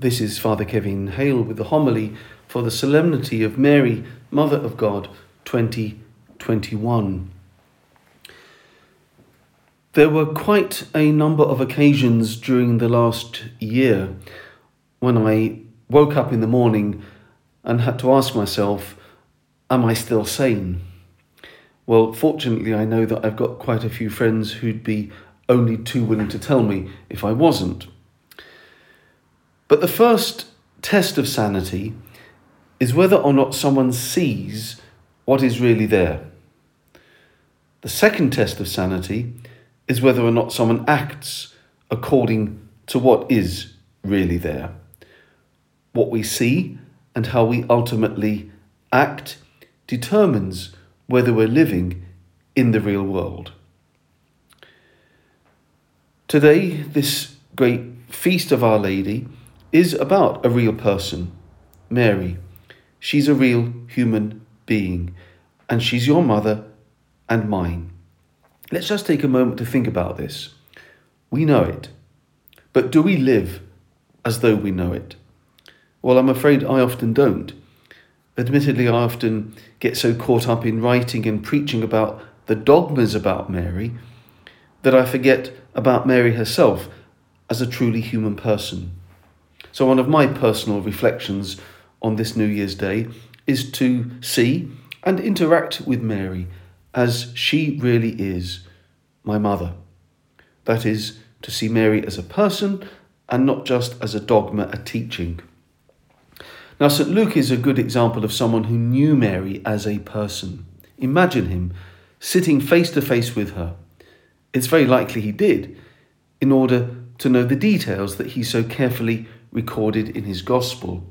This is Father Kevin Hale with the homily for the Solemnity of Mary, Mother of God 2021. There were quite a number of occasions during the last year when I woke up in the morning and had to ask myself, Am I still sane? Well, fortunately, I know that I've got quite a few friends who'd be only too willing to tell me if I wasn't. But the first test of sanity is whether or not someone sees what is really there. The second test of sanity is whether or not someone acts according to what is really there. What we see and how we ultimately act determines whether we're living in the real world. Today, this great feast of Our Lady is about a real person, Mary. She's a real human being, and she's your mother and mine. Let's just take a moment to think about this. We know it, but do we live as though we know it? Well, I'm afraid I often don't. Admittedly, I often get so caught up in writing and preaching about the dogmas about Mary that I forget about Mary herself as a truly human person. So, one of my personal reflections on this New Year's Day is to see and interact with Mary as she really is my mother. That is, to see Mary as a person and not just as a dogma, a teaching. Now, St. Luke is a good example of someone who knew Mary as a person. Imagine him sitting face to face with her. It's very likely he did, in order to know the details that he so carefully recorded in his Gospel.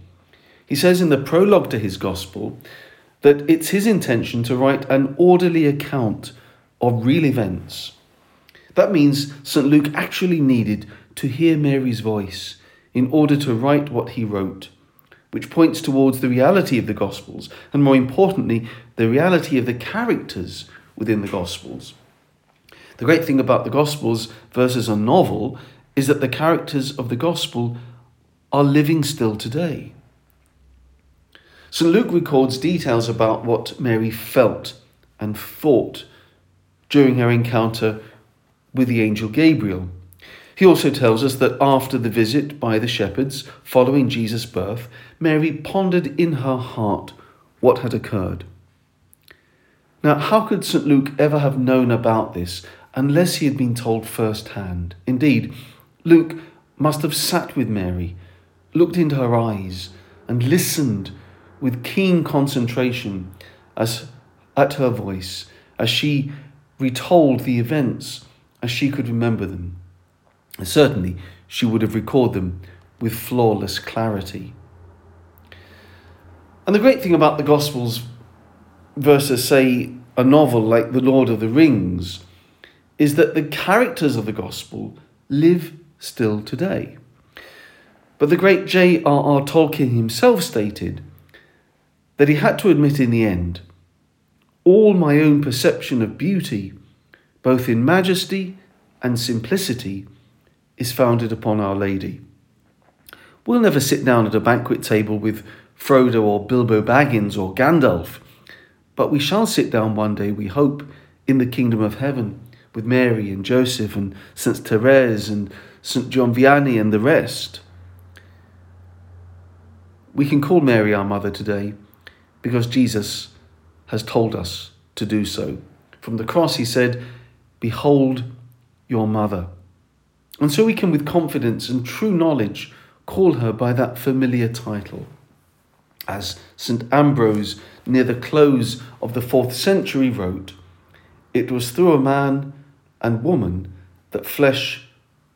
He says in the prologue to his Gospel that it's his intention to write an orderly account of real events. That means St. Luke actually needed to hear Mary's voice in order to write what he wrote, which points towards the reality of the Gospels, and more importantly, the reality of the characters within the Gospels. The great thing about the Gospels versus a novel is that the characters of the Gospel are living still today. St. Luke records details about what Mary felt and thought during her encounter with the angel Gabriel. He also tells us that after the visit by the shepherds following Jesus' birth, Mary pondered in her heart what had occurred. Now, how could St. Luke ever have known about this unless he had been told firsthand? Indeed, Luke must have sat with Mary, looked into her eyes, and listened with keen concentration as, at her voice as she retold the events as she could remember them. And certainly, she would have recalled them with flawless clarity. And the great thing about the Gospels versus, say, a novel like The Lord of the Rings is that the characters of the Gospel live still today. But the great J.R.R. Tolkien himself stated that he had to admit in the end all my own perception of beauty both in majesty and simplicity, is founded upon Our Lady. We'll never sit down at a banquet table with Frodo or Bilbo Baggins or Gandalf, but we shall sit down one day, we hope, in the kingdom of heaven with Mary and Joseph and St. Therese and St. John Vianney and the rest. We can call Mary our mother today because Jesus has told us to do so. From the cross, he said, Behold your mother. And so we can, with confidence and true knowledge, call her by that familiar title. As St. Ambrose, near the close of the fourth century, wrote, It was through a man and woman that flesh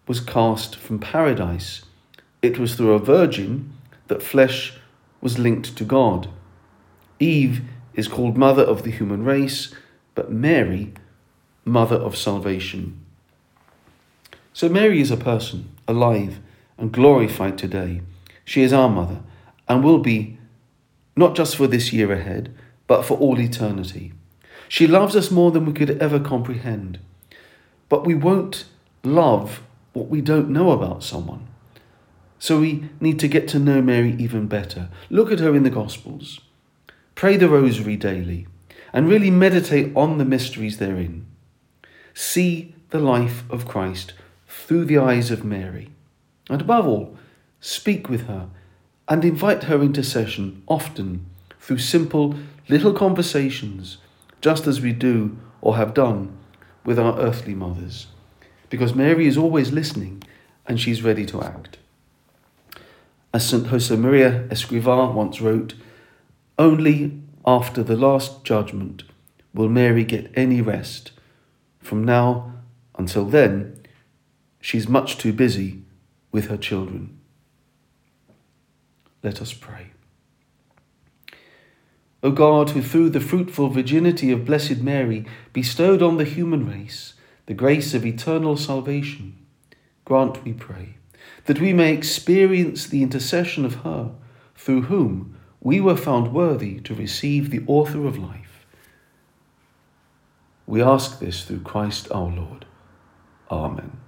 was cast from paradise. It was through a virgin that flesh was linked to God. Eve is called mother of the human race, but Mary mother of salvation. So Mary is a person, alive and glorified today. She is our mother and will be not just for this year ahead, but for all eternity. She loves us more than we could ever comprehend. But we won't love what we don't know about someone. So we need to get to know Mary even better. Look at her in the Gospels. Pray the Rosary daily and really meditate on the mysteries therein. See the life of Christ through the eyes of Mary. And above all, speak with her and invite her intercession often through simple little conversations, just as we do or have done with our earthly mothers. Because Mary is always listening and she's ready to act. As St. Josemaria Escrivá once wrote, only after the last judgment will Mary get any rest. From now until then, she's much too busy with her children. Let us pray. O God, who through the fruitful virginity of Blessed Mary bestowed on the human race the grace of eternal salvation, grant, we pray, that we may experience the intercession of her, through whom we were found worthy to receive the author of life. We ask this through Christ our Lord. Amen.